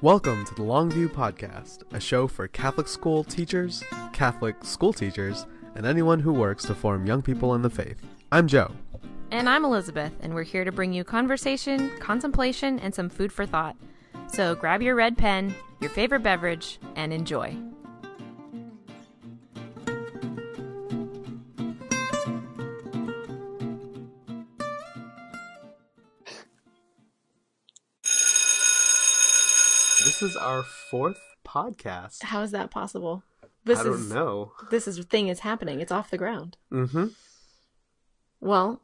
Welcome to the Longview Podcast, a show for Catholic school teachers, Catholic school teachers, and anyone who works to form young people in the faith. I'm Joe. And I'm Elizabeth, and we're here to bring you conversation, contemplation, and some food for thought. So grab your red pen, your favorite beverage, and enjoy. Fourth podcast. How is that possible? I don't know. This is a thing is happening. It's off the ground. Mm-hmm. Well,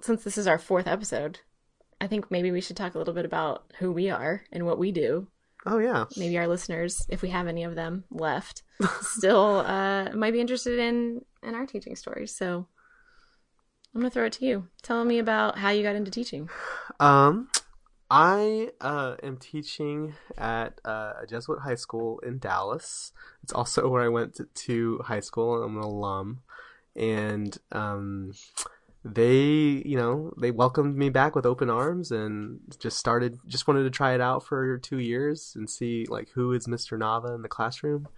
since this is our fourth episode, I think maybe we should talk a little bit about who we are and what we do. Oh yeah. Maybe our listeners, if we have any of them left, still uh, might be interested in in our teaching stories. So I'm gonna throw it to you. Tell me about how you got into teaching. Um, I uh, am teaching at uh, a Jesuit high school in Dallas. It's also where I went to, to high school. I'm an alum, and um, they, you know, they welcomed me back with open arms and just started. Just wanted to try it out for two years and see like who is Mr. Nava in the classroom.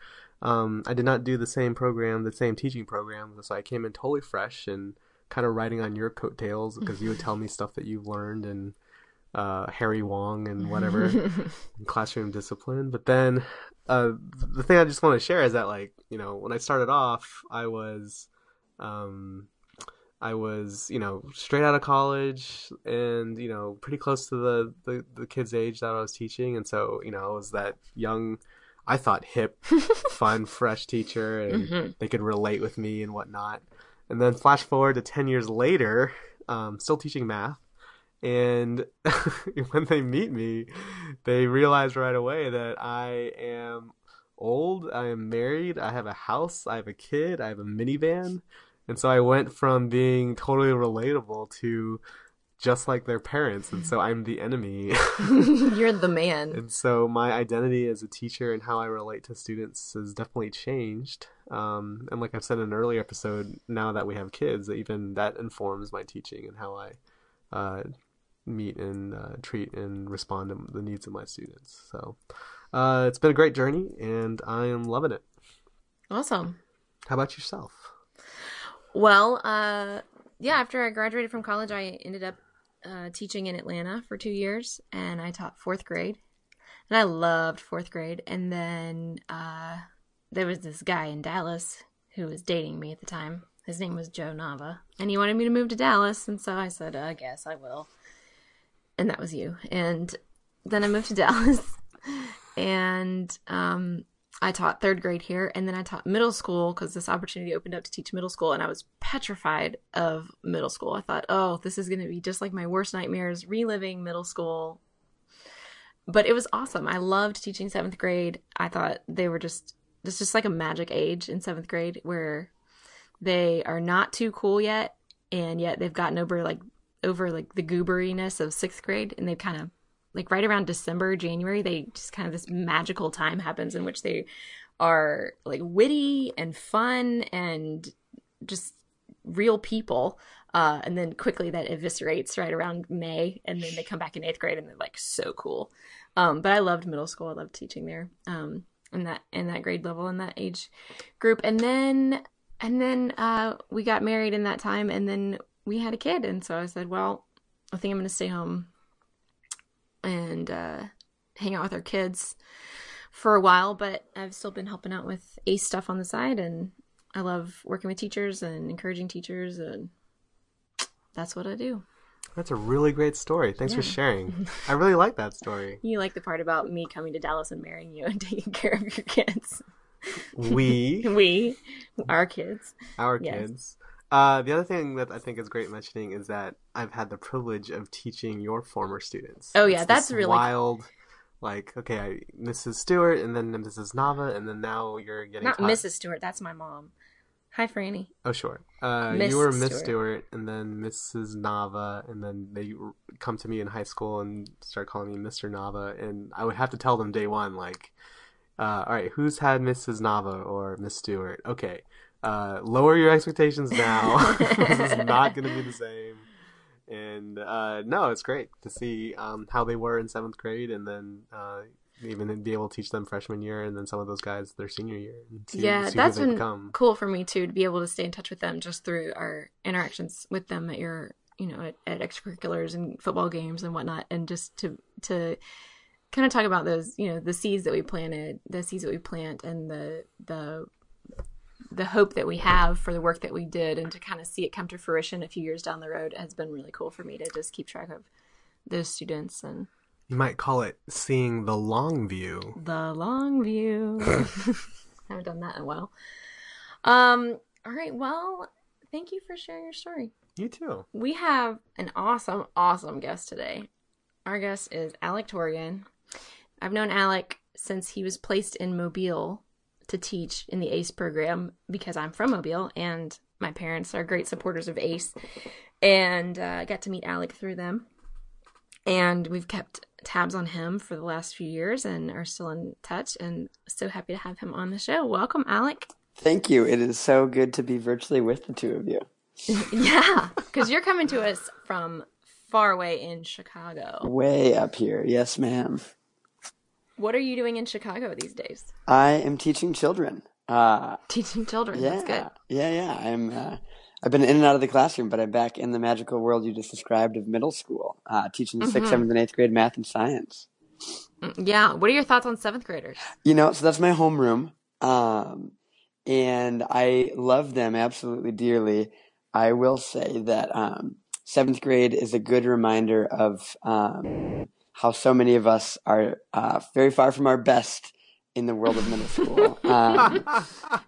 Um, I did not do the same program, the same teaching program, so I came in totally fresh and kind of riding on your coattails because you would tell me stuff that you've learned and uh, Harry Wong and whatever classroom discipline. But then uh, the thing I just want to share is that like you know when I started off, I was um, I was you know straight out of college and you know pretty close to the, the the kids' age that I was teaching, and so you know I was that young. I thought hip, fun, fresh teacher, and Mhm. they could relate with me and whatnot. And then flash forward to ten years later, um, still teaching math, and when they meet me, they realize right away that I am old, I am married, I have a house, I have a kid, I have a minivan. And so I went from being totally relatable to just like their parents. And so I'm the enemy. You're the man. and so my identity as a teacher and how I relate to students has definitely changed. Um, and like I've said in an earlier episode, now that we have kids, even that informs my teaching and how I uh, meet and uh, treat and respond to the needs of my students. So uh, it's been a great journey, and I am loving it. Awesome. How about yourself? Well, uh, yeah, after I graduated from college, I ended up uh, teaching in Atlanta for two years, and I taught fourth grade. And I loved fourth grade. And then uh, there was this guy in Dallas who was dating me at the time. His name was Joe Nava, and he wanted me to move to Dallas, and so I said, "I guess I will." And that was you. And then I moved to Dallas, and um, I taught third grade here, and then I taught middle school because this opportunity opened up to teach middle school, and I was petrified of middle school. I thought, oh, this is going to be just like my worst nightmares, reliving middle school. But it was awesome. I loved teaching seventh grade. I thought they were just, it's just like a magic age in seventh grade where they are not too cool yet, and yet they've gotten over like over like the gooberiness of sixth grade, and they've kind of like right around December, January, they just kind of this magical time happens in which they are like witty and fun and just real people. Uh, and then quickly that eviscerates right around May, and then they come back in eighth grade and they're like so cool. Um, but I loved middle school. I loved teaching there. Um, in that in that grade level in that age group, and then and then uh, we got married in that time, and then we had a kid, and so I said, well, I think I'm going to stay home and uh, hang out with our kids for a while, but I've still been helping out with ACE stuff on the side, and I love working with teachers and encouraging teachers, and that's what I do. That's a really great story. Thanks for sharing. I really like that story. You like the part about me coming to Dallas and marrying you and taking care of your kids. We, We, our kids. our Yes. kids. Uh, the other thing that I think is great mentioning is that I've had the privilege of teaching your former students. Oh, yeah, It's that's really- wild. Like, okay, I, Mrs. Stewart, and then Mrs. Nava, and then now you're getting Not taught- Mrs. Stewart, that's my mom. Hi, Franny. Oh, sure. Uh, you were Miss Stewart. Stewart, and then Mrs. Nava, and then they come to me in high school and start calling me Mr. Nava, and I would have to tell them day one, like, uh, all right, who's had Mrs. Nava or Miss Stewart? Okay, uh, lower your expectations now. this is not going to be the same. And uh, no, it's great to see um, how they were in seventh grade, and then uh, even be able to teach them freshman year, and then some of those guys their senior year. And see, yeah, see that's been become. cool for me too to be able to stay in touch with them just through our interactions with them at your, you know, at, at extracurriculars and football games and whatnot, and just to to kind of talk about those, you know, the seeds that we planted, the seeds that we plant, and the the the hope that we have for the work that we did, and to kind of see it come to fruition a few years down the road has been really cool for me to just keep track of those students and You might call it seeing the long view. the long view. Haven't done that in a while. Um. All right. Well, thank you for sharing your story. You too. We have an awesome, awesome guest today. Our guest is Alec Torigian. I've known Alec since he was placed in Mobile to teach in the ACE program because I'm from Mobile and my parents are great supporters of ACE. And uh, I got to meet Alec through them. And we've kept tabs on him for the last few years and are still in touch. And so happy to have him on the show. Welcome, Alec. Thank you. It is so good to be virtually with the two of you. yeah, because you're coming to us from far away in Chicago. Way up here. Yes, ma'am. What are you doing in Chicago these days? I am teaching children. Uh, Teaching children. yeah, That's good. yeah, yeah. I'm. Uh, I've been in and out of the classroom, but I'm back in the magical world you just described of middle school, uh, teaching the Mm-hmm. sixth, seventh, and eighth grade math and science. Yeah. What are your thoughts on seventh graders? You know, so that's my homeroom, um, and I love them absolutely dearly. I will say that um, seventh grade is a good reminder of um, how so many of us are uh, very far from our best in the world of middle school. Um,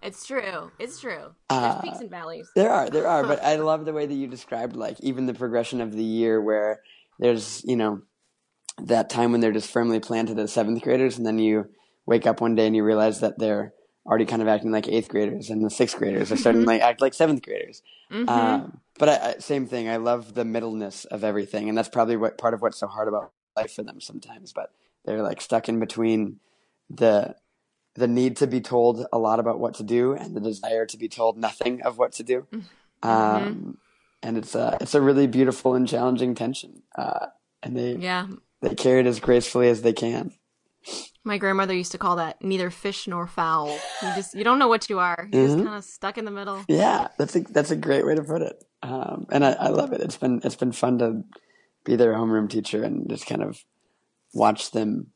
It's true. It's true. Uh, peaks and valleys. there are, there are, but I love the way that you described, like even the progression of the year, where there's, you know, that time when they're just firmly planted as seventh graders, and then you wake up one day and you realize that they're already kind of acting like eighth graders, and the sixth graders are starting to like act like seventh graders. Mhm. Um, but I, I, same thing. I love the middleness of everything, and that's probably what part of what's so hard about life for them sometimes. But they're like stuck in between the the need to be told a lot about what to do and the desire to be told nothing of what to do. Um, and it's a it's a really beautiful and challenging tension. Uh, and they yeah. they carry it as gracefully as they can. My grandmother used to call that neither fish nor fowl. You just you don't know what you are. You're just Mhm. kind of stuck in the middle. Yeah, that's a that's a great way to put it. Um, and I, I love it. It's been it's been fun to be their homeroom teacher and just kind of watch them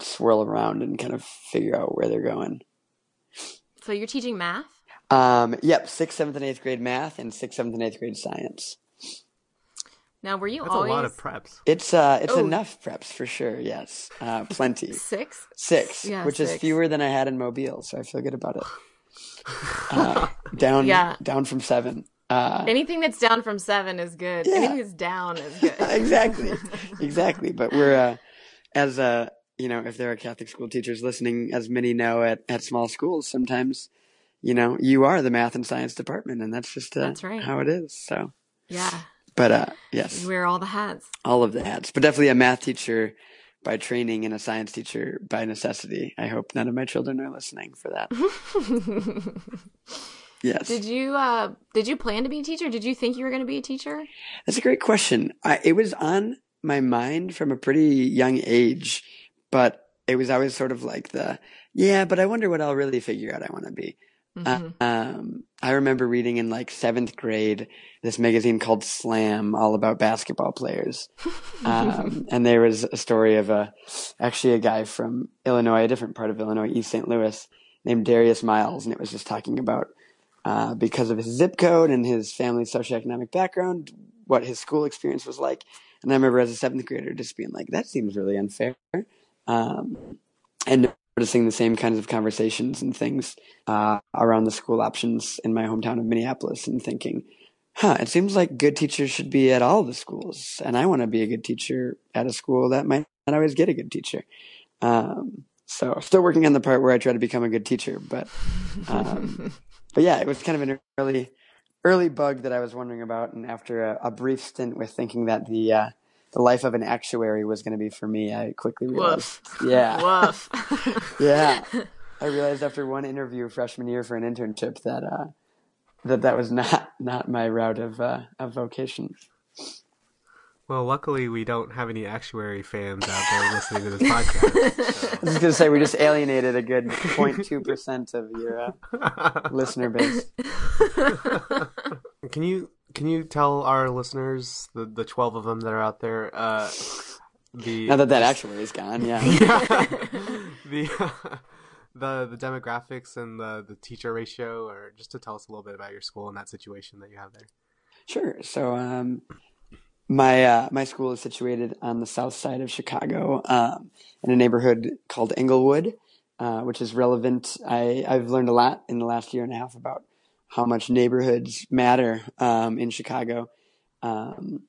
swirl around and kind of figure out where they're going. So you're teaching math? Um, yep, sixth, seventh, and eighth grade math and sixth, seventh, and eighth grade science. Now, were you That's always a lot of preps. It's uh, it's Oh. enough preps for sure. Yes, uh, plenty. six? Six, Yeah, which is fewer than I had in Mobile, so I feel good about it. Uh, down, Yeah. down from seven. Uh, Anything that's down from seven is good. Yeah. Anything that's down is good. exactly, exactly. But we're uh, as uh, you know, if there are Catholic school teachers listening, as many know at at small schools, sometimes you know you are the math and science department, and that's just uh, That's right. how it is. So, yeah. but uh, yes, You wear all the hats. all of the hats, but definitely a math teacher by training and a science teacher by necessity. I hope none of my children are listening for that. Yes. Did you uh did you plan to be a teacher? Did you think you were going to be a teacher? That's a great question. I, it was on my mind from a pretty young age, but it was always sort of like the, yeah, but I wonder what I'll really figure out I want to be. Mhm. Um, I remember reading in like seventh grade this magazine called Slam, all about basketball players. Um, and there was a story of a, actually a guy from Illinois, a different part of Illinois, East St. Louis, named Darius Miles. And it was just talking about, uh, because of his zip code and his family's socioeconomic background, what his school experience was like. And I remember as a seventh grader just being like, that seems really unfair. Um, and noticing the same kinds of conversations and things uh, around the school options in my hometown of Minneapolis and thinking, huh, it seems like good teachers should be at all the schools. And I want to be a good teacher at a school that might not always get a good teacher. Um, so still working on the part where I try to become a good teacher, but, um, but yeah, it was kind of an early, early bug that I was wondering about. And after a, a brief stint with thinking that the, uh, the life of an actuary was going to be for me, I quickly realized, yeah, Woof. yeah. I realized after one interview freshman year for an internship that uh, that that was not not my route of uh, of vocation. Well, luckily we don't have any actuary fans out there listening to this podcast. So. I was gonna say we just alienated a good 0.2 percent of your uh, listener base. can you can you tell our listeners the the twelve of them that are out there uh, the Now that that actuary is gone, yeah. the the the demographics and the the teacher ratio, or just to tell us a little bit about your school and that situation that you have there. Sure. So um, my uh, my school is situated on the south side of Chicago, um, in a neighborhood called Englewood, uh, which is relevant. I I've learned a lot in the last year and a half about how much neighborhoods matter um, in Chicago. Um,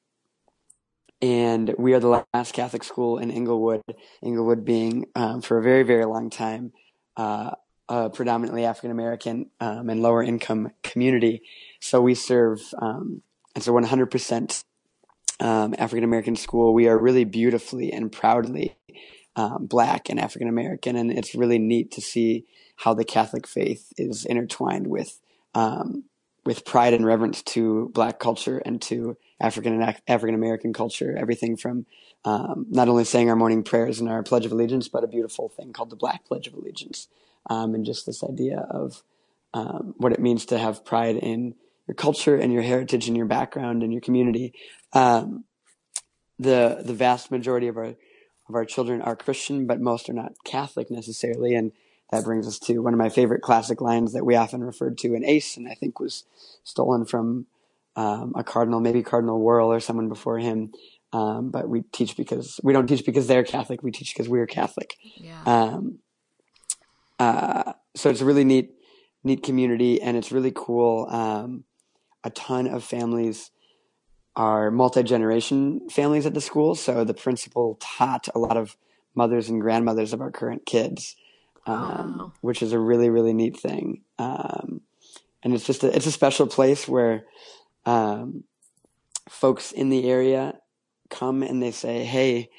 and we are the last Catholic school in Englewood. Englewood being um, for a very very long time uh, a predominantly African American um, and lower income community. So we serve um, it's a 100% um, African American school. We are really beautifully and proudly um, black and African American, and it's really neat to see how the Catholic faith is intertwined with um, with pride and reverence to black culture and to African and African American culture. Everything from um, not only saying our morning prayers and our Pledge of Allegiance, but a beautiful thing called the Black Pledge of Allegiance, um, and just this idea of um, what it means to have pride in your culture and your heritage and your background and your community. Um, the the vast majority of our of our children are Christian, but most are not Catholic necessarily, and that brings us to one of my favorite classic lines that we often referred to in ACE, and I think was stolen from um, a cardinal, maybe Cardinal Wuerl or someone before him. Um, but we teach because we don't teach because they're Catholic. We teach because we're Catholic. Yeah. Um, uh, so it's a really neat, neat community, and it's really cool. Um, a ton of families are multi generation families at the school. So the principal taught a lot of mothers and grandmothers of our current kids, um, Wow. which is a really really neat thing. Um, and it's just a, it's a special place where um, folks in the area come and they say, "Hey,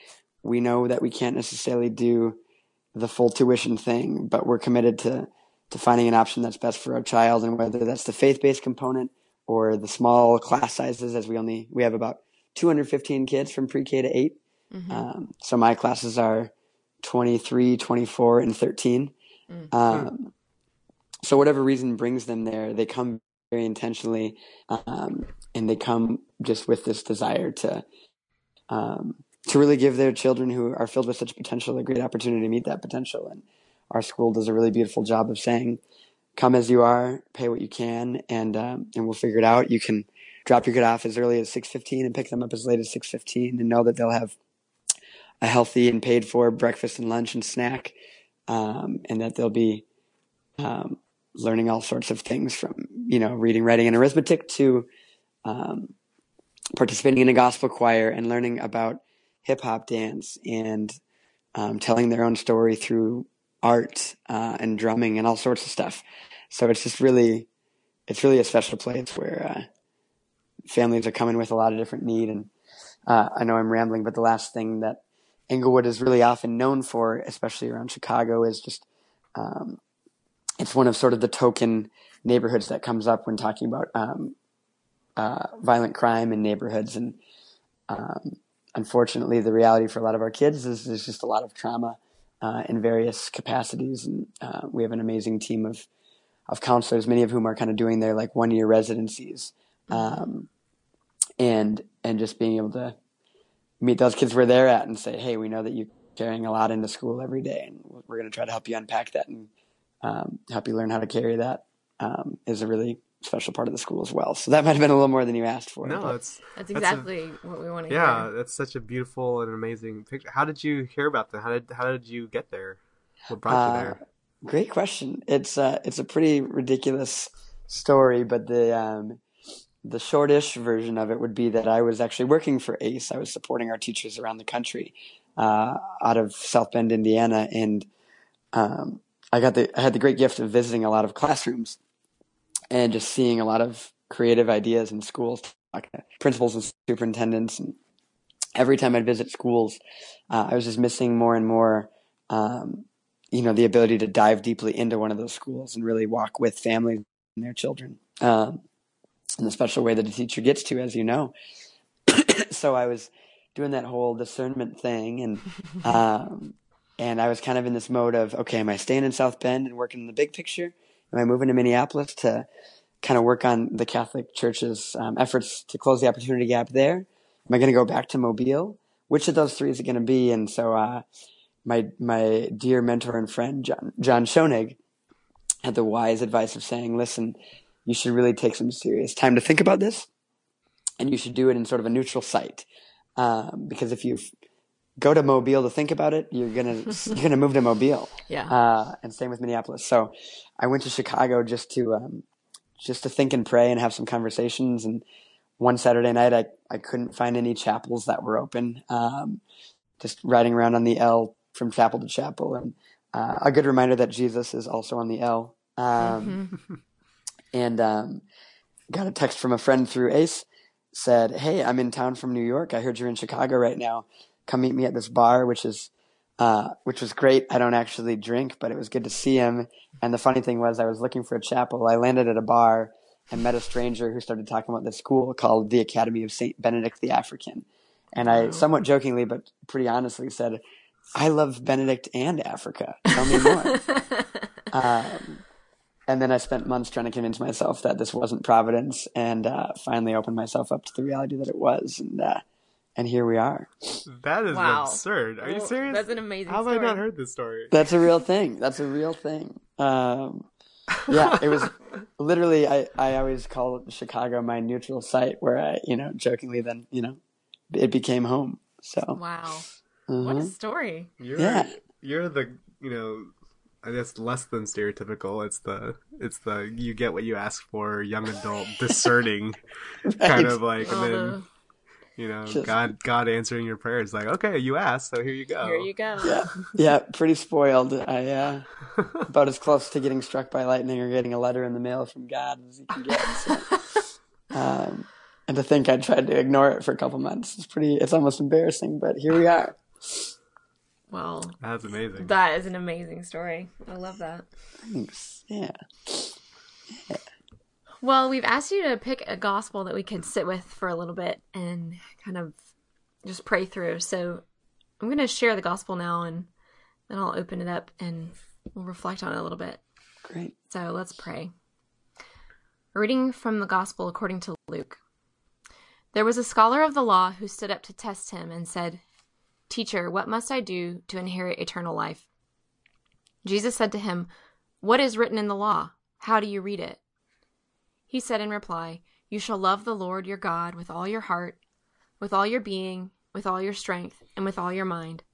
we know that we can't necessarily do the full tuition thing, but we're committed to to finding an option that's best for our child, and whether that's the faith based component or the small class sizes, as we only we have about 215 kids from pre K to 8 Mhm. Um, so my classes are 23, 24, and 13. Mm. Um, so whatever reason brings them there, they come very intentionally, um, and they come just with this desire to um, to really give their children who are filled with such potential a great opportunity to meet that potential. And our school does a really beautiful job of saying, "Come as you are, pay what you can, and um, and we'll figure it out." You can drop your kid off as early as six fifteen and pick them up as late as six fifteen, and know that they'll have a healthy and paid for breakfast and lunch and snack, um, and that they'll be um, learning all sorts of things from you know reading, writing, and arithmetic to um, participating in a gospel choir and learning about hip hop dance and um, telling their own story through art uh, and drumming and all sorts of stuff. So it's just really, it's really a special place where uh, families are coming with a lot of different need. And uh, I know I'm rambling, but the last thing that Englewood is really often known for, especially around Chicago, is just um, it's one of sort of the token neighborhoods that comes up when talking about um, uh, violent crime in neighborhoods. And um, unfortunately, the reality for a lot of our kids is there's just a lot of trauma uh, in various capacities. And uh, we have an amazing team of of counselors, many of whom are kind of doing their like one year residencies, um, and and just being able to meet those kids where they're at and say, hey, we know that you're carrying a lot into school every day, and we're going to try to help you unpack that and um, help you learn how to carry that. Um, is a really special part of the school as well. So that might have been a little more than you asked for. No, but- it's That's a- exactly what we want to yeah, hear. that's such a beautiful and amazing picture. How did you hear about that? How did how did you get there? What brought you Uh, there? Great question. It's uh, it's a pretty ridiculous story, but the um, the shortish version of it would be that I was actually working for ACE. I was supporting our teachers around the country, uh, out of South Bend, Indiana, and um, I got the I had the great gift of visiting a lot of classrooms and just seeing a lot of creative ideas in schools, like uh, principals and superintendents. And every time I'd visit schools, uh, I was just missing more and more. Um, you know, the ability to dive deeply into one of those schools and really walk with families and their children um, in the special way that a teacher gets to, as you know. so I was doing that whole discernment thing, and um, and I was kind of in this mode of, okay, am I staying in South Bend and working in the big picture? Am I moving to Minneapolis to kind of work on the Catholic Church's um, efforts to close the opportunity gap there? Am I going to go back to Mobile? Which of those three is it going to be? And so, uh, my my dear mentor and friend John John Schoenig had the wise advice of saying, "Listen, you should really take some serious time to think about this, and you should do it in sort of a neutral site, um, because if you go to Mobile to think about it, you're gonna you're gonna move to Mobile, Yeah. uh, and same with Minneapolis. So I went to Chicago just to um, just to think and pray and have some conversations. And one Saturday night, I I couldn't find any chapels that were open. Um, just riding around on the L from chapel to chapel, and uh, a good reminder that Jesus is also on the L. Um, Mhm. and um, got a text from a friend through ACE. Said, "Hey, I'm in town from New York. I heard you're in Chicago right now. Come meet me at this bar, which is." Uh, which was great. I don't actually drink, but it was good to see him. And the funny thing was, I was looking for a chapel. I landed at a bar and met a stranger who started talking about this school called the Academy of Saint Benedict the African. And I, somewhat jokingly, but pretty honestly, said, "I love Benedict and Africa. Tell me more." um, and then I spent months trying to convince myself that this wasn't Providence, and uh, finally opened myself up to the reality that it was, and uh, and here we are. That is Wow. absurd. Are you serious? That's an amazing How have story. I not heard this story? That's a real thing. That's a real thing. Um, yeah, it was literally. I I always call Chicago my neutral site, where I you know jokingly then you know it became home. So Wow. What a mhm. story. You're Yeah. you're the you know I guess less than stereotypical. It's the it's the you get what you ask for, young adult discerning kind of like All and then the- you know Just- God God answering your prayers like okay you asked so here you go. Here you go. yeah, yeah, pretty spoiled. I uh, about as close to getting struck by lightning or getting a letter in the mail from God as you can get. So. Um, and to think I tried to ignore it for a couple months is pretty. It's almost embarrassing, but here we are. Well, That's amazing. that is an amazing story. I love that. Thanks. Yeah. Well, we've asked you to pick a gospel that we can sit with for a little bit and kind of just pray through. So I'm going to share the gospel now and then I'll open it up and we'll reflect on it a little bit. Great. So let's pray. A reading from the Gospel according to Luke. There was a scholar of the law who stood up to test him and said, Teacher, what must I do to inherit eternal life? Jesus said to him, What is written in the law? How do you read it? He said in reply, You shall love the Lord your God with all your heart, with all your being, with all your strength, and with all your mind,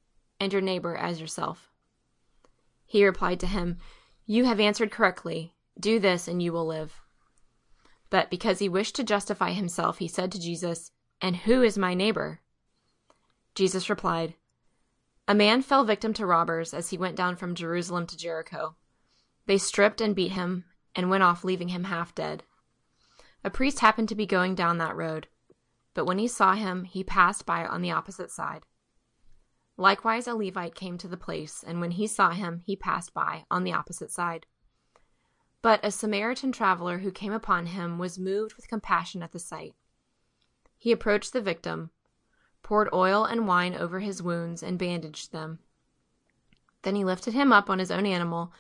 and your neighbor as yourself. He replied to him, You have answered correctly. Do this, and you will live. But because he wished to justify himself, he said to Jesus, And who is my neighbor? Jesus replied, A man fell victim to robbers as he went down from Jerusalem to Jericho. They stripped and beat him and went off, leaving him half dead. A priest happened to be going down that road, but when he saw him, he passed by on the opposite side. Likewise, a Levite came to the place, and when he saw him, he passed by on the opposite side. But a Samaritan traveler who came upon him was moved with compassion at the sight. He approached the victim, poured oil and wine over his wounds, and bandaged them. Then he lifted him up on his own animal,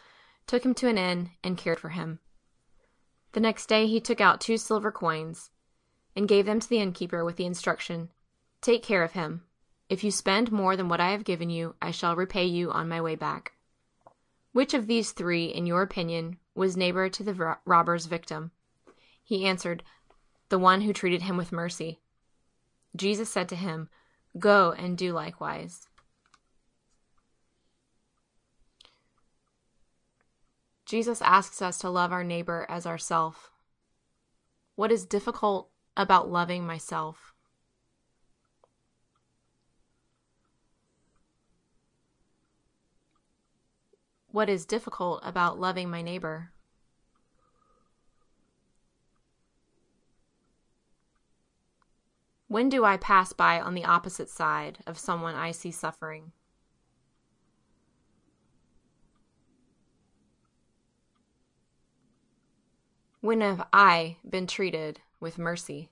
took him to an inn, and cared for him. The next day he took out two silver coins and gave them to the innkeeper with the instruction Take care of him. If you spend more than what I have given you, I shall repay you on my way back. Which of these three, in your opinion, was neighbor to the ro- robber's victim? He answered, The one who treated him with mercy. Jesus said to him, Go and do likewise. Jesus asks us to love our neighbor as ourself. What is difficult about loving myself? What is difficult about loving my neighbor? When do I pass by on the opposite side of someone I see suffering? When have I been treated with mercy?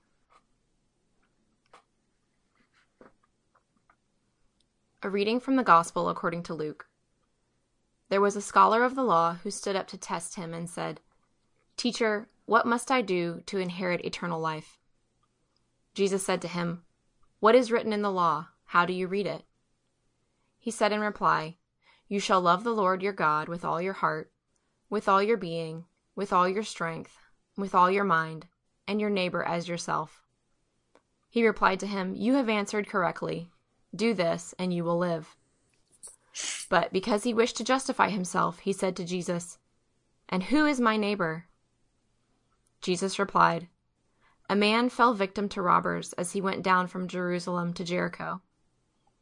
A reading from the Gospel according to Luke. There was a scholar of the law who stood up to test him and said, Teacher, what must I do to inherit eternal life? Jesus said to him, What is written in the law? How do you read it? He said in reply, You shall love the Lord your God with all your heart, with all your being, with all your strength, with all your mind, and your neighbor as yourself. He replied to him, You have answered correctly. Do this, and you will live. But because he wished to justify himself, he said to Jesus, And who is my neighbor? Jesus replied, A man fell victim to robbers as he went down from Jerusalem to Jericho.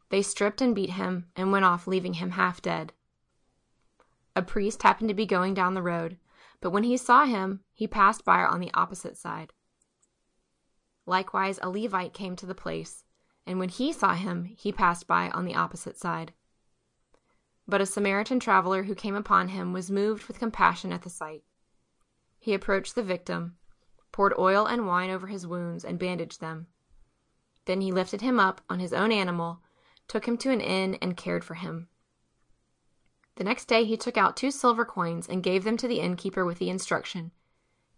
They stripped and beat him and went off, leaving him half dead. A priest happened to be going down the road, but when he saw him, he passed by on the opposite side. Likewise, a Levite came to the place and when he saw him, he passed by on the opposite side. But a Samaritan traveler who came upon him was moved with compassion at the sight. He approached the victim, poured oil and wine over his wounds, and bandaged them. Then he lifted him up on his own animal, took him to an inn, and cared for him. The next day he took out two silver coins and gave them to the innkeeper with the instruction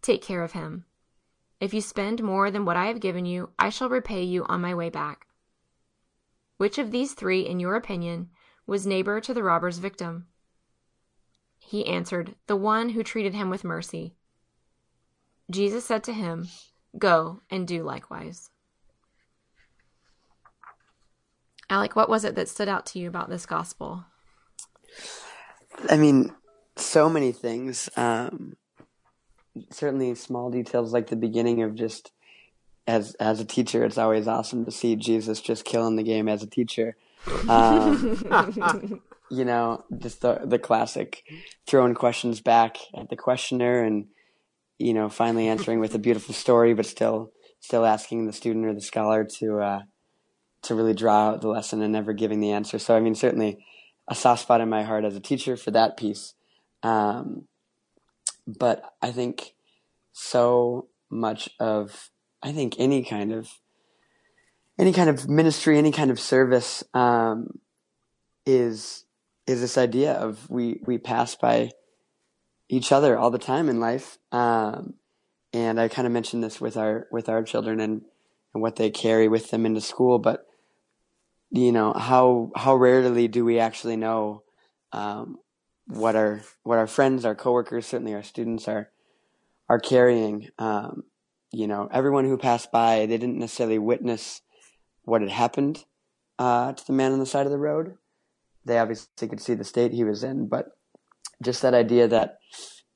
Take care of him. If you spend more than what I have given you, I shall repay you on my way back. Which of these three, in your opinion, was neighbor to the robber's victim? He answered, The one who treated him with mercy. Jesus said to him, Go and do likewise. Alec, what was it that stood out to you about this gospel? I mean, so many things. Um, certainly, small details like the beginning of just as as a teacher, it's always awesome to see Jesus just killing the game as a teacher. Um, you know, just the the classic throwing questions back at the questioner, and you know, finally answering with a beautiful story, but still still asking the student or the scholar to uh, to really draw out the lesson and never giving the answer. So, I mean, certainly a soft spot in my heart as a teacher for that piece. Um, but I think so much of I think any kind of any kind of ministry, any kind of service um, is is this idea of we we pass by each other all the time in life, um, and I kind of mentioned this with our with our children and and what they carry with them into school, but you know how how rarely do we actually know um, what our what our friends, our coworkers, certainly our students are are carrying. Um, you know, everyone who passed by, they didn't necessarily witness what had happened uh, to the man on the side of the road. They obviously could see the state he was in, but just that idea that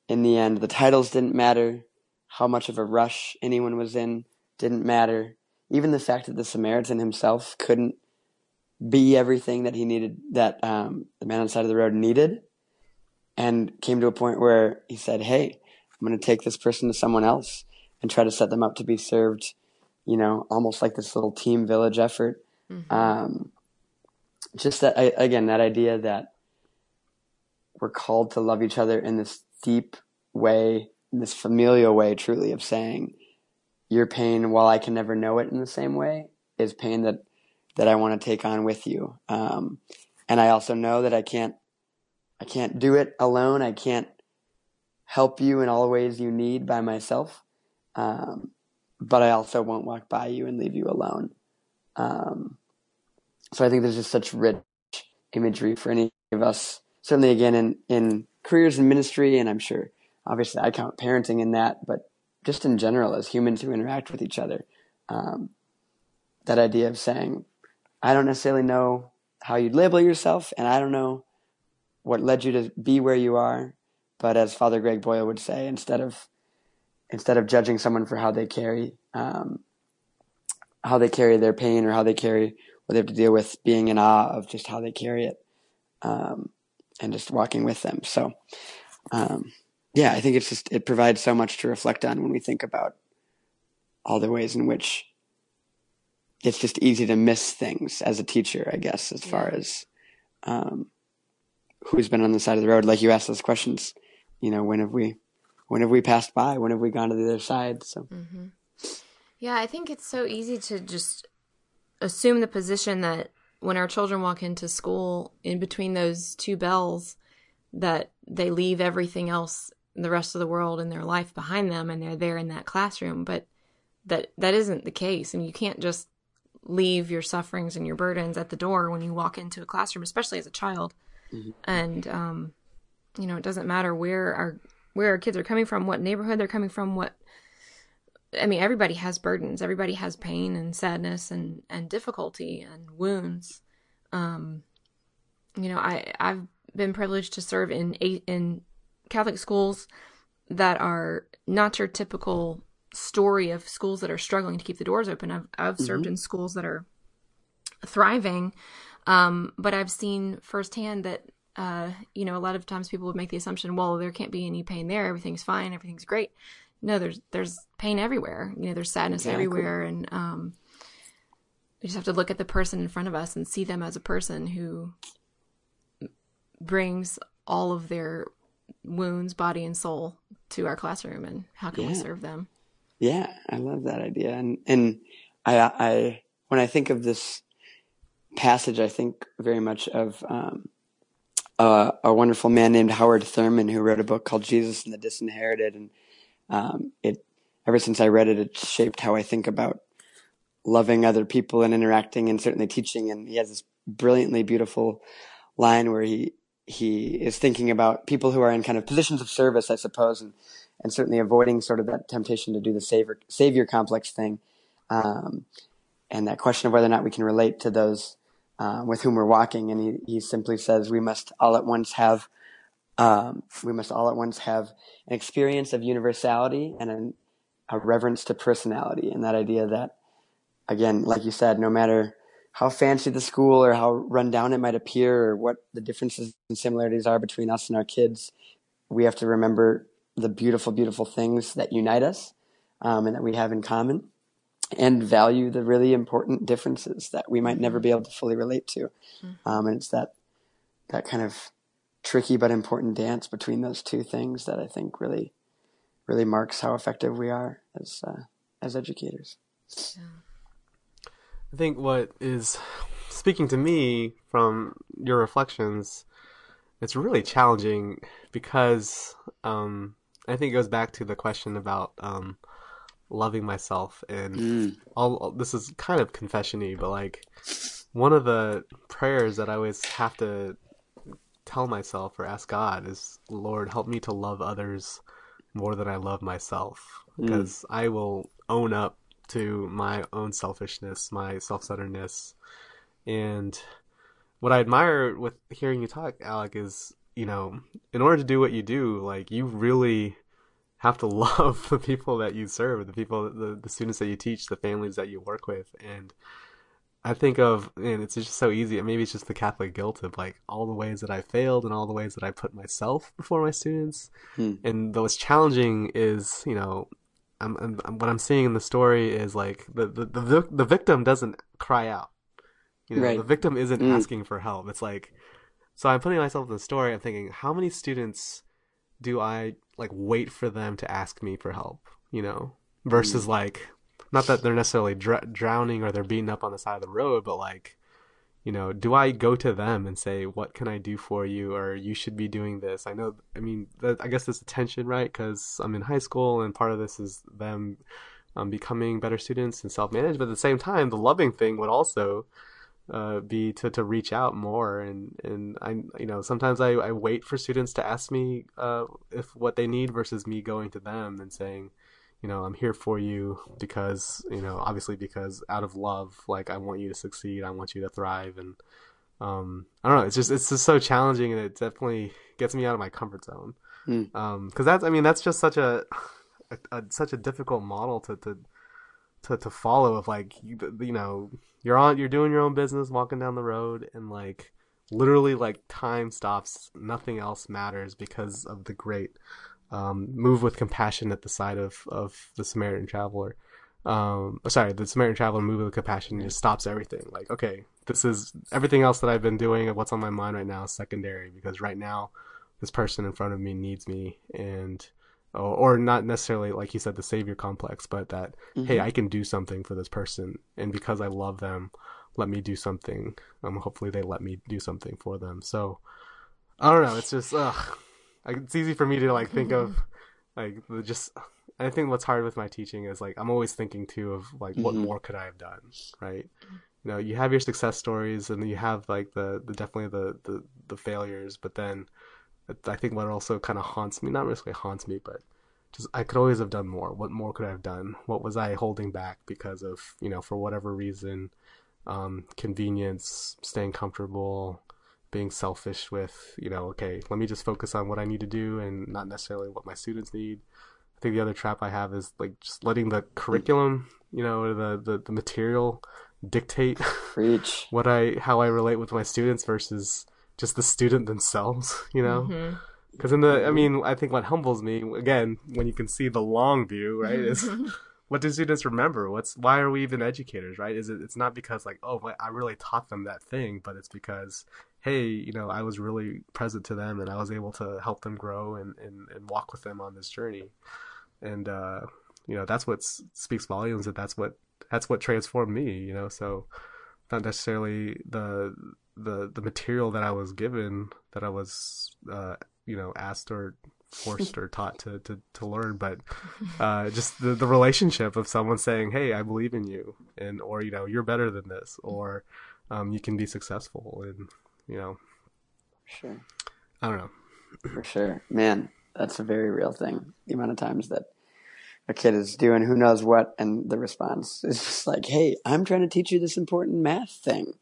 in the end, the titles didn't matter, how much of a rush anyone was in didn't matter. Even the fact that the Samaritan himself couldn't be everything that he needed, that um, the man on the side of the road needed, and came to a point where he said, Hey, I'm going to take this person to someone else and try to set them up to be served, you know, almost like this little team village effort. Mm-hmm. Um, just that, again, that idea that we're called to love each other in this deep way, this familial way, truly, of saying, your pain, while I can never know it in the same way, is pain that, that I want to take on with you. Um, and I also know that I can't, I can't do it alone. I can't help you in all the ways you need by myself. Um, but I also won't walk by you and leave you alone. Um, so I think there's just such rich imagery for any of us, certainly again in, in careers and ministry, and I'm sure obviously I count parenting in that, but just in general as humans who interact with each other. Um, that idea of saying, I don't necessarily know how you'd label yourself, and I don't know what led you to be where you are, but as Father Greg Boyle would say, instead of instead of judging someone for how they carry um, how they carry their pain or how they carry what they have to deal with, being in awe of just how they carry it, um, and just walking with them. So, um, yeah, I think it's just it provides so much to reflect on when we think about all the ways in which it's just easy to miss things as a teacher, I guess, as far as um, who's been on the side of the road. Like you asked those questions, you know, when have we when have we passed by? When have we gone to the other side? So, mm-hmm. yeah, I think it's so easy to just assume the position that when our children walk into school in between those two bells that they leave everything else the rest of the world and their life behind them and they're there in that classroom but that that isn't the case and you can't just leave your sufferings and your burdens at the door when you walk into a classroom especially as a child mm-hmm. and um, you know it doesn't matter where our where our kids are coming from what neighborhood they're coming from what I mean, everybody has burdens. Everybody has pain and sadness and, and difficulty and wounds. Um, you know, I I've been privileged to serve in eight in Catholic schools that are not your typical story of schools that are struggling to keep the doors open. I've I've mm-hmm. served in schools that are thriving, um, but I've seen firsthand that uh, you know a lot of times people would make the assumption, well, there can't be any pain there. Everything's fine. Everything's great no, there's there's pain everywhere. You know, there's sadness exactly. everywhere, and um, we just have to look at the person in front of us and see them as a person who brings all of their wounds, body and soul, to our classroom, and how can yeah. we serve them? Yeah, I love that idea, and and I I when I think of this passage, I think very much of. Um, uh, a wonderful man named Howard Thurman who wrote a book called Jesus and the Disinherited, and um, it ever since I read it, it shaped how I think about loving other people and interacting and certainly teaching. And he has this brilliantly beautiful line where he he is thinking about people who are in kind of positions of service, I suppose, and and certainly avoiding sort of that temptation to do the savior savior complex thing, um, and that question of whether or not we can relate to those uh, with whom we're walking. And he he simply says we must all at once have um, we must all at once have an experience of universality and an, a reverence to personality, and that idea that, again, like you said, no matter how fancy the school or how run down it might appear, or what the differences and similarities are between us and our kids, we have to remember the beautiful, beautiful things that unite us um, and that we have in common, and value the really important differences that we might never be able to fully relate to. Mm-hmm. Um, and it's that that kind of tricky but important dance between those two things that I think really, really marks how effective we are as uh, as educators. Yeah. I think what is speaking to me from your reflections, it's really challenging because um, I think it goes back to the question about um, loving myself and mm. all. This is kind of confessiony, but like one of the prayers that I always have to tell myself or ask God is, Lord, help me to love others more than I love myself. Because mm. I will own up to my own selfishness, my self centeredness. And what I admire with hearing you talk, Alec, is, you know, in order to do what you do, like, you really have to love the people that you serve, the people, the, the students that you teach, the families that you work with. And I think of, and it's just so easy. Maybe it's just the Catholic guilt of like all the ways that I failed and all the ways that I put myself before my students. Hmm. And what's challenging is, you know, I'm, I'm, what I'm seeing in the story is like the, the, the, the victim doesn't cry out. You know, right. the victim isn't mm. asking for help. It's like, so I'm putting myself in the story. I'm thinking, how many students do I like wait for them to ask me for help? You know, versus mm. like not that they're necessarily dr- drowning or they're beaten up on the side of the road, but like, you know, do I go to them and say, "What can I do for you?" or "You should be doing this"? I know. I mean, that, I guess there's a tension, right? Because I'm in high school, and part of this is them um, becoming better students and self-managed. But at the same time, the loving thing would also uh, be to, to reach out more and and I you know sometimes I, I wait for students to ask me uh, if what they need versus me going to them and saying you know, I'm here for you because, you know, obviously because out of love, like I want you to succeed, I want you to thrive, and um, I don't know, it's just it's just so challenging, and it definitely gets me out of my comfort zone. Mm. Um, because that's, I mean, that's just such a, a, a, such a difficult model to to to, to follow. Of like, you, you know, you're on, you're doing your own business, walking down the road, and like literally like time stops, nothing else matters because of the great um, move with compassion at the side of, of the Samaritan traveler. Um, sorry, the Samaritan traveler move with compassion just stops everything. Like, okay, this is everything else that I've been doing. What's on my mind right now is secondary because right now, this person in front of me needs me, and or, or not necessarily like you said the savior complex, but that mm-hmm. hey, I can do something for this person, and because I love them, let me do something. Um, hopefully they let me do something for them. So I don't know. It's just ugh. It's easy for me to like think of like the just. I think what's hard with my teaching is like I'm always thinking too of like what Mhm. more could I have done, right? You know, you have your success stories and you have like the, the definitely the, the the failures, but then I think what also kind of haunts me, not necessarily haunts me, but just I could always have done more. What more could I have done? What was I holding back because of, you know, for whatever reason, um, convenience, staying comfortable, being selfish with, you know, okay, let me just focus on what I need to do and not necessarily what my students need. I think the other trap I have is like just letting the curriculum, you know, the, the, the material dictate Preach. what I how I relate with my students versus just the student themselves, you know? Mhm. Because in the, I mean, I think what humbles me again when you can see the long view, right, is what do students remember? What's why are we even educators, right? Is it? It's not because like, oh, I really taught them that thing, but it's because, hey, you know, I was really present to them and I was able to help them grow and and, and walk with them on this journey, and uh, you know, that's what speaks volumes, That that's what that's what transformed me, you know. So, not necessarily the the the material that I was given that I was uh, you know asked or forced or taught to, to, to learn, but uh, just the, the relationship of someone saying, "Hey, I believe in you," and or you know, you're better than this, or um, you can be successful, and you know, Sure. I don't know. For sure. Man, that's a very real thing. The amount of times that a kid is doing who knows what and the response is just like, Hey, I'm trying to teach you this important math thing.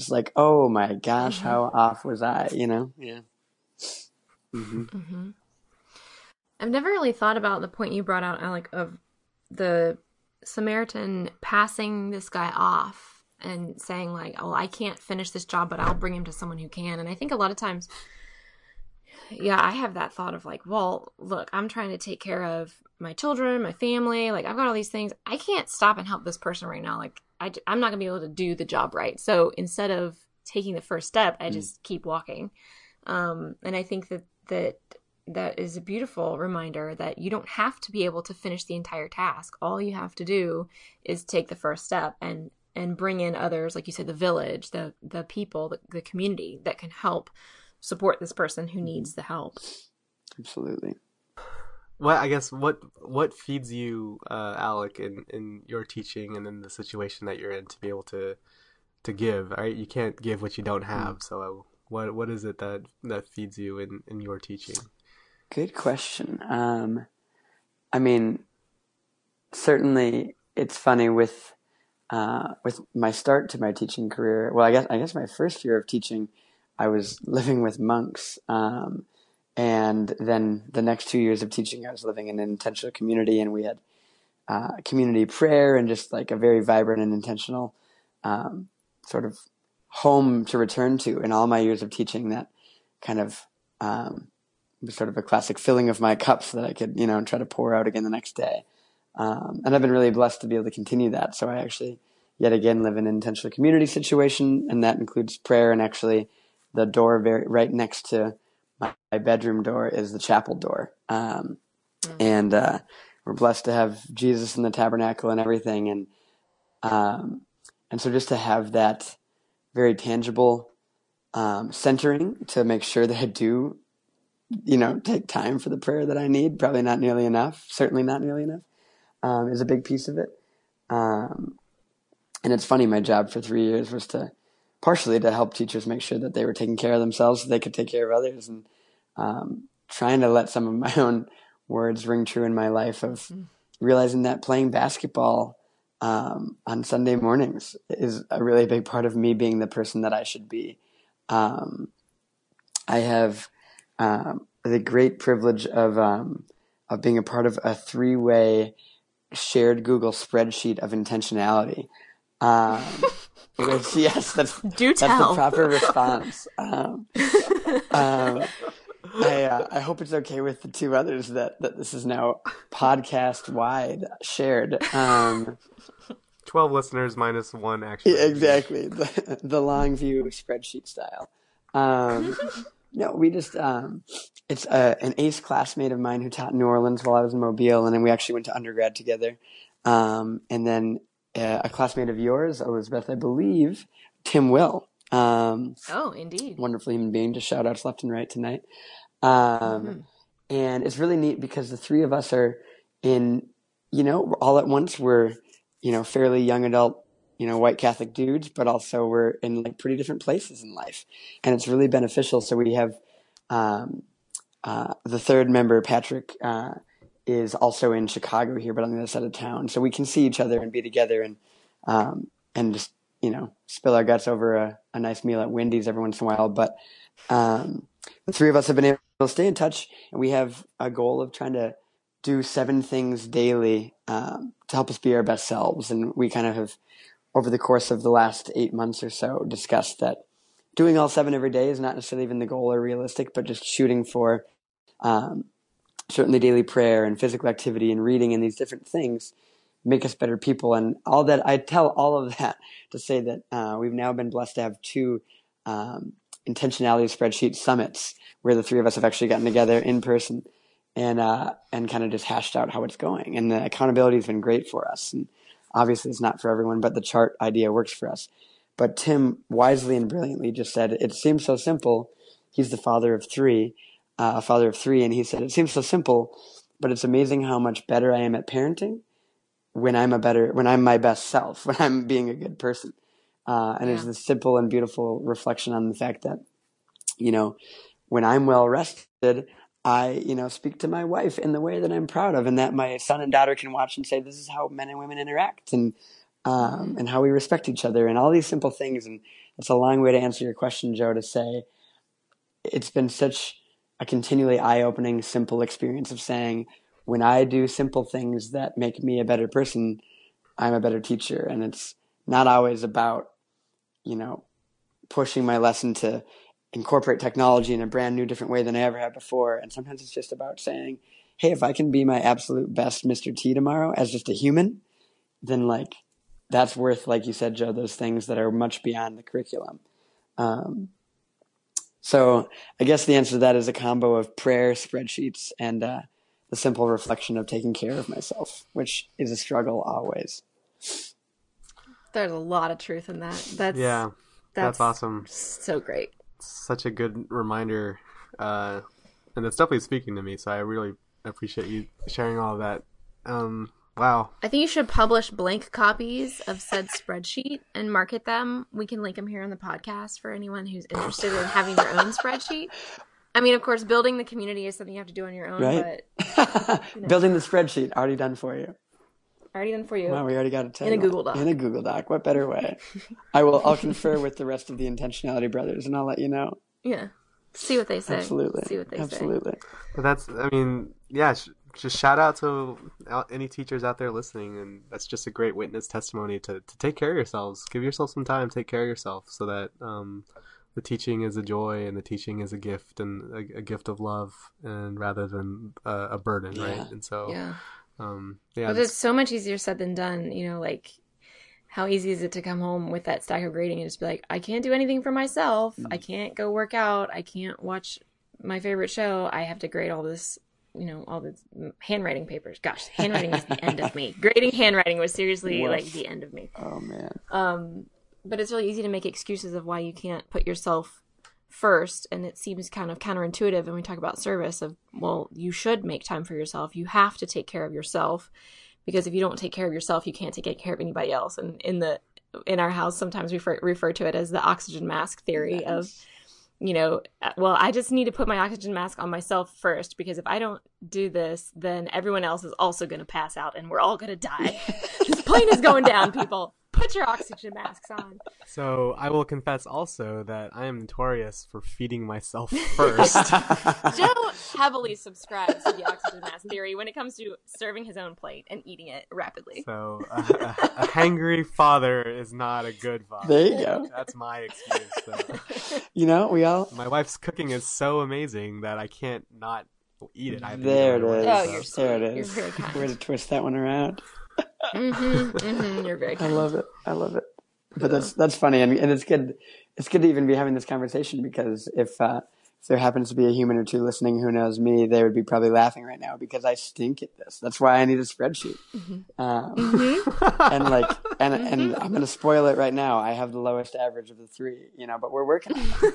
It's like, oh my gosh, how off was I, you know? Yeah. hmm hmm I've never really thought about the point you brought out, Alec, of the Samaritan passing this guy off and saying like, "Oh, I can't finish this job, but I'll bring him to someone who can." And I think a lot of times, yeah, I have that thought of like, "Well, look, I'm trying to take care of my children, my family. Like, I've got all these things. I can't stop and help this person right now. Like, I, I'm not gonna be able to do the job right. So instead of taking the first step, I just keep walking." Um, and I think that that that is a beautiful reminder that you don't have to be able to finish the entire task. All you have to do is take the first step and and bring in others, like you said, the village, the the people, the, the community that can help support this person who needs the help. Absolutely. What I guess what what feeds you, uh, Alec, in in your teaching and in the situation that you're in to be able to to give. Right, you can't give what you don't have. So what what is it that that feeds you in in your teaching? Good question. Um, I mean, certainly it's funny with uh, with my start to my teaching career. Well, I guess I guess my first year of teaching, I was living with monks, um, and then the next two years of teaching, I was living in an intentional community, and we had uh, community prayer and just like a very vibrant and intentional um, sort of home to return to. In all my years of teaching, that kind of um, was sort of a classic filling of my cup so that I could, you know, try to pour out again the next day. Um, and I've been really blessed to be able to continue that. So I actually, yet again, live in an intentional community situation, and that includes prayer. And actually, the door very right next to my, my bedroom door is the chapel door. Um, And uh, we're blessed to have Jesus in the tabernacle and everything. And um, and so just to have that very tangible um, centering to make sure that I do you know, take time for the prayer that I need. Probably not nearly enough. Certainly not nearly enough. Um, is a big piece of it. Um, and it's funny. My job for three years was to partially to help teachers make sure that they were taking care of themselves so they could take care of others, and um, trying to let some of my own words ring true in my life of realizing that playing basketball um, on Sunday mornings is a really big part of me being the person that I should be. Um, I have um, the great privilege of um, of being a part of a three way shared Google spreadsheet of intentionality. Which yes, that's Do that's the proper response. Um, um, I uh, I hope it's okay with the two others that that this is now podcast wide shared. Um, Twelve listeners minus one actually. exactly the, the long view spreadsheet style. Um, no, we just um, it's a, an ace classmate of mine who taught in New Orleans while I was in Mobile, and then we actually went to undergrad together. Um, and then uh, a classmate of yours, Elizabeth, I believe, Tim Will. Um, Oh, indeed. wonderful human being. Just shout outs left and right tonight. Um, Mhm. And it's really neat because the three of us are in, you know, all at once we're, you know, fairly young adult, you know, white Catholic dudes, but also we're in like pretty different places in life. And it's really beneficial. So we have um, uh, the third member, Patrick, uh, is also in Chicago here, but on the other side of town. So we can see each other and be together and, um, and just, you know, spill our guts over a, a nice meal at Wendy's every once in a while. But, um, the three of us have been able to stay in touch and we have a goal of trying to do seven things daily, um, to help us be our best selves. And we kind of have, over the course of the last eight months or so, discussed that doing all seven every day is not necessarily even the goal or realistic, but just shooting for, um, certainly daily prayer and physical activity and reading and these different things make us better people. And all that, I tell all of that to say that uh, we've now been blessed to have two um, intentionality spreadsheet summits where the three of us have actually gotten together in person and uh, and kind of just hashed out how it's going. And the accountability has been great for us. And obviously, it's not for everyone, but the chart idea works for us. But Tim wisely and brilliantly just said, "It seems so simple." He's the father of three, uh, a father of three, and he said, "It seems so simple, but it's amazing how much better I am at parenting when I'm a better, when I'm my best self, when I'm being a good person." Uh, and it's Yeah. this simple and beautiful reflection on the fact that, you know, when I'm well rested, I, you know, speak to my wife in the way that I'm proud of, and that my son and daughter can watch and say, "This is how men and women interact," and um, and how we respect each other, and all these simple things. And it's a long way to answer your question, Joe, to say it's been such a continually eye-opening, simple experience of saying, when I do simple things that make me a better person, I'm a better teacher, and it's not always about, you know, pushing my lesson to incorporate technology in a brand new, different way than I ever have before. And sometimes it's just about saying, hey, if I can be my absolute best Mr. T tomorrow as just a human, then like that's worth, like you said, Joe, those things that are much beyond the curriculum. Um, so I guess the answer to that is a combo of prayer, spreadsheets, and uh, the simple reflection of taking care of myself, which is a struggle always. There's a lot of truth in that. That's Yeah, That's, that's awesome. So great. Such a good reminder, uh, and it's definitely speaking to me. So I really appreciate you sharing all of that. Um, wow. I think you should publish blank copies of said spreadsheet and market them. We can link them here on the podcast for anyone who's interested in having their own spreadsheet. I mean, of course, building the community is something you have to do on your own, Right. but Building the spreadsheet already done for you. already done for you. Wow, we already got a In a title. Google Doc. In a Google Doc. What better way? I will. I'll confer with the rest of the intentionality brothers, and I'll let you know. Yeah. See what they say. Absolutely. See what they say. Absolutely. But that's, I mean, yeah, sh- just shout out to any teachers out there listening. And that's just a great witness testimony to, to take care of yourselves. Give yourself some time, take care of yourself so that um, the teaching is a joy and the teaching is a gift and a, a gift of love and rather than a, a burden, Yeah. right? And so, Yeah. um, yeah, But it's so much easier said than done. You know, like how easy is it to come home with that stack of grading and just be like, I can't do anything for myself. I can't go work out. I can't watch my favorite show. I have to grade all this, you know, all the handwriting papers. Gosh, handwriting is the end of me. Grading handwriting was seriously Woof. like the end of me. Oh man. Um, but it's really easy to make excuses of why you can't put yourself first and it seems kind of counterintuitive when we talk about service of well you should make time for yourself you have to take care of yourself because if you don't take care of yourself you can't take care of anybody else and in the in our house sometimes we refer, refer to it as the oxygen mask theory of you know uh, well i just need to put my oxygen mask on myself first because if i don't do this then everyone else is also going to pass out and we're all going to die. This plane is going down people put your oxygen masks on so I will confess also that I am notorious for feeding myself first. Joe heavily subscribes to the oxygen mask theory when it comes to serving his own plate and eating it rapidly. so a, a, a hangry father is not a good father. There you go. That's my excuse. So. You know, we all. My wife's cooking is so amazing that I can't not eat it. I have to eat There it right away, is. Oh, so- you're sweet. there it You're is. very kind. Way to twist that one around. Hmm hmm you're very I love it. I love it. But that's that's funny, and and it's good. It's good to even be having this conversation because if uh, if there happens to be a human or two listening who knows me, they would be probably laughing right now because I stink at this. That's why I need a spreadsheet. Mm-hmm. Um, and like, and and I'm gonna spoil it right now. I have the lowest average of the three, you know, but we're working.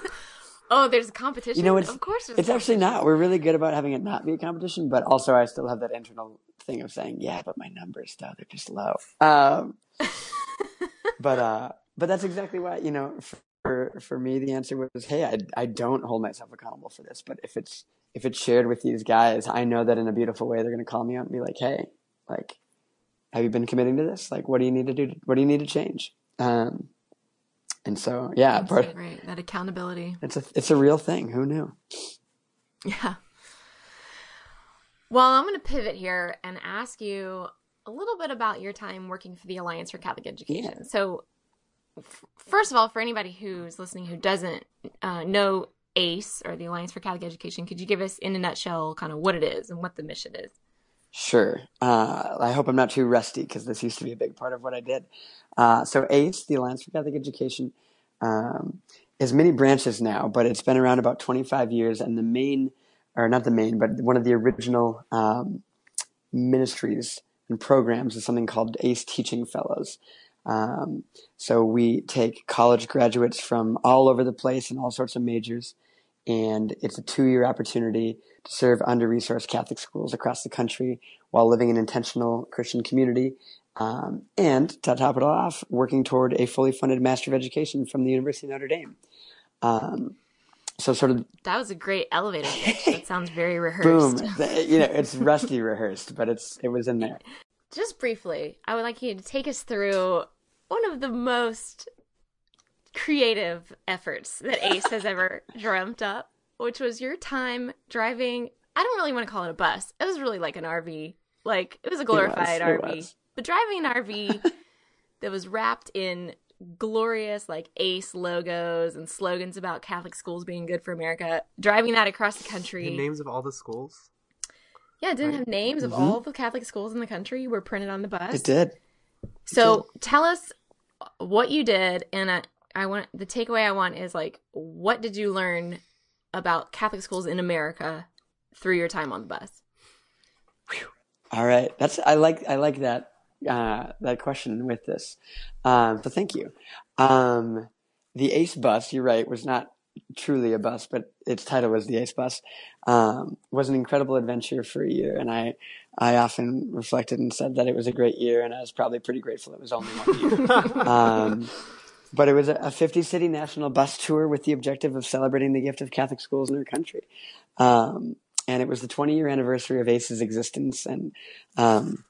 Oh, there's a competition. You know, it's of course. it's actually not. We're really good about having it not be a competition, but also I still have that internal thing of saying, yeah, but my numbers though they're just low. Um, but uh, but that's exactly why you know for for me the answer was, hey, I I don't hold myself accountable for this, but if it's if it's shared with these guys, I know that in a beautiful way they're going to call me out and be like, hey, like, have you been committing to this? Like, what do you need to do? What do you need to change? Um, and so yeah, That's part so great. That accountability. it's a it's a real thing. Who knew? Yeah. Well, I'm going to pivot here and ask you a little bit about your time working for the Alliance for Catholic Education. So, f- first of all, for anybody who's listening who doesn't uh, know ACE or the Alliance for Catholic Education, could you give us, in a nutshell, kind of what it is and what the mission is? Sure. Uh, I hope I'm not too rusty because this used to be a big part of what I did. Uh, so ACE, the Alliance for Catholic Education, um, has many branches now, but it's been around about 25 years, and the main, or not the main, but one of the original um, ministries and programs is something called ACE Teaching Fellows. Um, so we take college graduates from all over the place and all sorts of majors, and it's a two-year opportunity to serve under-resourced Catholic schools across the country while living in an intentional Christian community. Um, and to top it off, working toward a fully funded Master of Education from the University of Notre Dame. Um, so sort of That was a great elevator pitch. That sounds very rehearsed. boom, you know, it's rusty rehearsed, but it's it was in there. Just briefly, I would like you to take us through one of the most creative efforts that Ace has ever dreamt up, which was your time driving. I don't really want to call it a bus. It was really like an RV. Like it was a glorified it RV. was. But driving an RV that was wrapped in glorious like ACE logos and slogans about Catholic schools being good for America, driving that across the country. The names of all the schools. yeah, it didn't Right. have names of Mhm. all the Catholic schools in the country were printed on the bus. It did. So tell us what you did, and I, I want the takeaway I want is like, what did you learn about Catholic schools in America through your time on the bus? All right, that's I like I like that uh, that question with this. Um, so thank you. Um, the Ace bus, you're right, was not truly a bus, but its title was the Ace bus. Um, was an incredible adventure for a year, and I I often reflected and said that it was a great year, and I was probably pretty grateful it was only one year. um, but it was a 50 city national bus tour with the objective of celebrating the gift of Catholic schools in our country. Um, and it was the 20 year anniversary of ACE's existence. And um,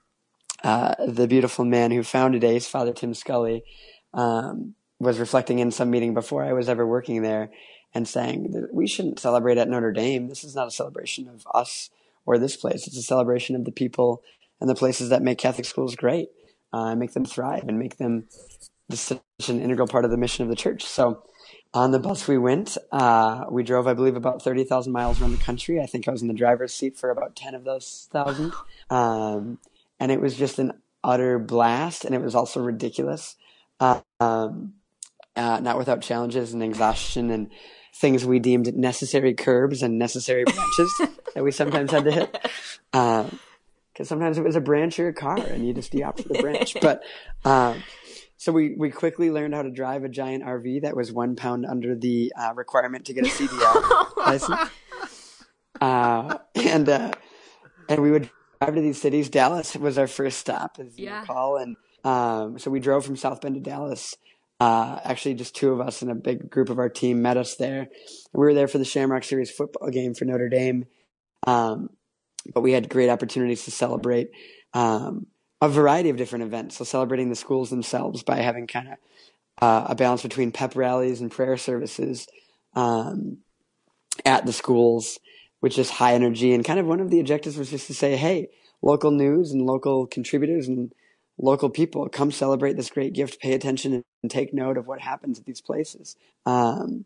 uh, the beautiful man who founded ACE, Father Tim Scully, um, was reflecting in some meeting before I was ever working there and saying that we shouldn't celebrate at Notre Dame. This is not a celebration of us or this place. It's a celebration of the people and the places that make Catholic schools great, uh, make them thrive, and make them such an integral part of the mission of the church. So on the bus we went. Uh, we drove, I believe, about 30,000 miles around the country. I think I was in the driver's seat for about 10 of those thousand. Um, and it was just an utter blast. And it was also ridiculous. Uh, um, uh, not without challenges and exhaustion and things we deemed necessary curbs and necessary branches that we sometimes had to hit. Because sometimes it was a branch or a car and you just de-opt for the branch. But um, so we, we quickly learned how to drive a giant RV that was one pound under the uh, requirement to get a CDL license. Uh, and uh, and we would drive to these cities. Dallas was our first stop, as you recall. And um, so we drove from South Bend to Dallas. Uh, actually, just two of us and a big group of our team met us there. And we were there for the Shamrock Series football game for Notre Dame. Um, but we had great opportunities to celebrate um, a variety of different events. So celebrating the schools themselves by having kind of uh, a balance between pep rallies and prayer services um, at the schools, which is high energy. And kind of one of the objectives was just to say, hey, local news and local contributors and local people come celebrate this great gift, pay attention and take note of what happens at these places. Um,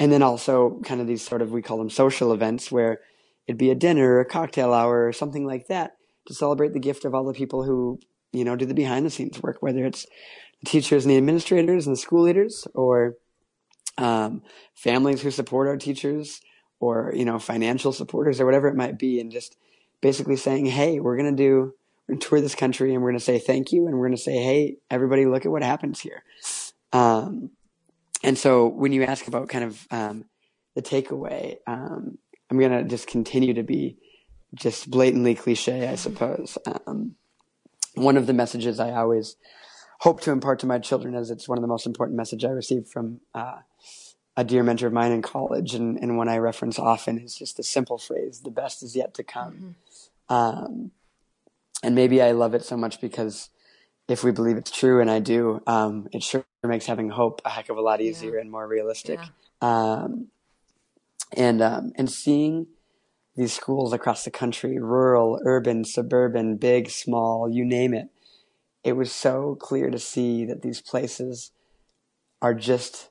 and then also kind of these sort of, we call them social events where it'd be a dinner a cocktail hour or something like that to celebrate the gift of all the people who, you know, do the behind the scenes work, whether it's the teachers and the administrators and the school leaders or um, families who support our teachers or you know financial supporters or whatever it might be, and just basically saying, "Hey, we're gonna do we're gonna tour this country, and we're gonna say thank you, and we're gonna say, hey, everybody, look at what happens here." Um, and so when you ask about kind of um, the takeaway, um, I'm gonna just continue to be just blatantly cliche, I suppose. Um, one of the messages I always hope to impart to my children, is it's one of the most important messages I received from uh, a dear mentor of mine in college, and, and one I reference often, is just the simple phrase, "The best is yet to come." Mm-hmm. Um, and maybe I love it so much because if we believe it's true, and I do, um, it sure makes having hope a heck of a lot easier yeah. and more realistic. Yeah. Um, and um, and seeing these schools across the country, rural, urban, suburban, big, small, you name it, it was so clear to see that these places are just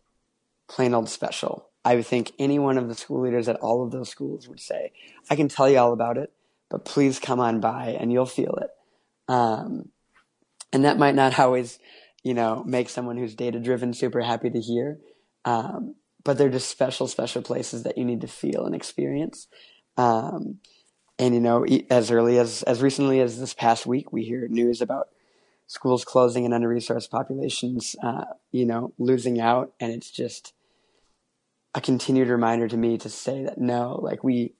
plain old special. I would think any one of the school leaders at all of those schools would say, I can tell you all about it, but please come on by and you'll feel it. Um, and that might not always, you know, make someone who's data driven super happy to hear. Um, but they're just special, special places that you need to feel and experience. Um, and you know, as early as as recently as this past week, we hear news about schools closing and under-resourced populations, uh, you know, losing out, and it's just a continued reminder to me to say that no, like we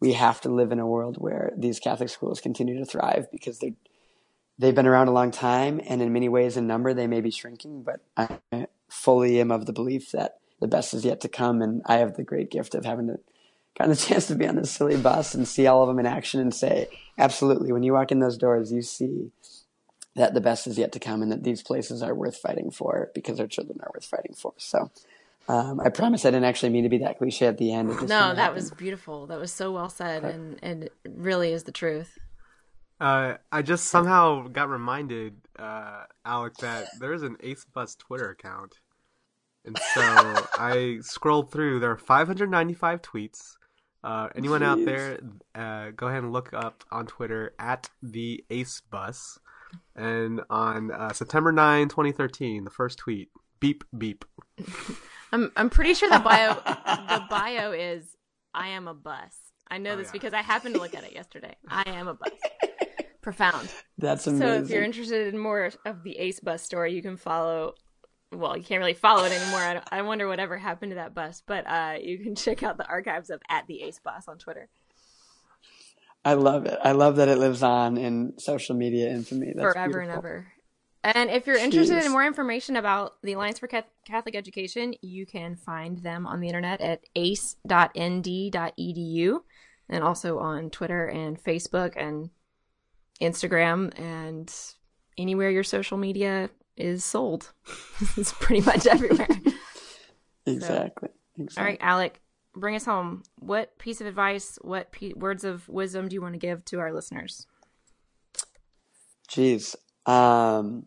we have to live in a world where these Catholic schools continue to thrive because they they've been around a long time, and in many ways, in number, they may be shrinking, but I fully am of the belief that the best is yet to come, and I have the great gift of having to gotten the chance to be on this silly bus and see all of them in action and say, absolutely, when you walk in those doors, you see that the best is yet to come and that these places are worth fighting for because our children are worth fighting for. So um, I promise I didn't actually mean to be that cliche at the end. No, that happen. was beautiful. That was so well said and, and it really is the truth. Uh, I just somehow got reminded, uh, Alec, that there is an Ace Bus Twitter account. And so I scrolled through. There are 595 tweets. Uh, anyone Jeez. out there, uh, go ahead and look up on Twitter at the Ace Bus. And on uh, September 9, 2013, the first tweet, beep, beep. I'm, I'm pretty sure the bio, the bio is, I am a bus. I know oh, this yeah. because I happened to look at it yesterday. I am a bus. Profound. That's amazing. So if you're interested in more of the Ace Bus story, you can follow well, you can't really follow it anymore. I, I wonder whatever happened to that bus, but uh, you can check out the archives of at the Ace Bus on Twitter. I love it. I love that it lives on in social media infamy. That's Forever beautiful. and ever. And if you're interested in more information about the Alliance for Catholic Education, you can find them on the internet at ace.nd.edu and also on Twitter and Facebook and Instagram and anywhere your social media is sold. it's pretty much everywhere. exactly. So, exactly. All right, Alec, bring us home. What piece of advice, what pe- words of wisdom do you want to give to our listeners? Jeez. Um,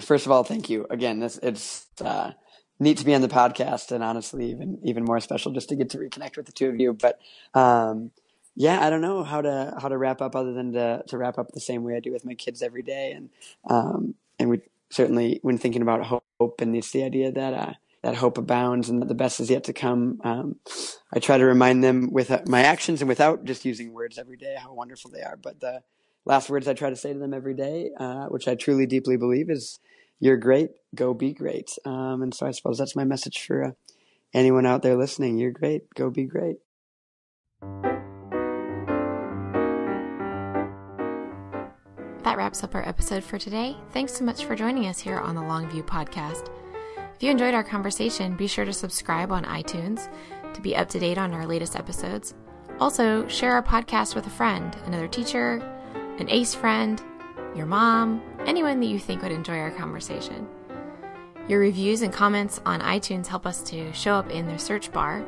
first of all, thank you again. This it's uh, neat to be on the podcast, and honestly, even even more special just to get to reconnect with the two of you. But um, yeah, I don't know how to how to wrap up other than to to wrap up the same way I do with my kids every day, and um, and we certainly, when thinking about hope, and it's the idea that uh, that hope abounds and that the best is yet to come. Um, I try to remind them with my actions and without just using words every day how wonderful they are. But the last words I try to say to them every day, uh, which I truly deeply believe, is "You're great. Go be great." Um, and so I suppose that's my message for uh, anyone out there listening. You're great. Go be great. That wraps up our episode for today. Thanks so much for joining us here on the Longview Podcast. If you enjoyed our conversation, be sure to subscribe on iTunes to be up to date on our latest episodes. Also, share our podcast with a friend, another teacher, an ACE friend, your mom, anyone that you think would enjoy our conversation. Your reviews and comments on iTunes help us to show up in their search bar,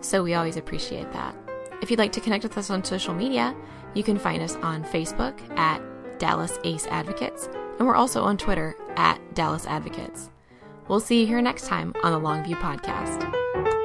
so we always appreciate that. If you'd like to connect with us on social media, you can find us on Facebook at Dallas Ace Advocates, and we're also on Twitter at Dallas Advocates. We'll see you here next time on the Longview Podcast.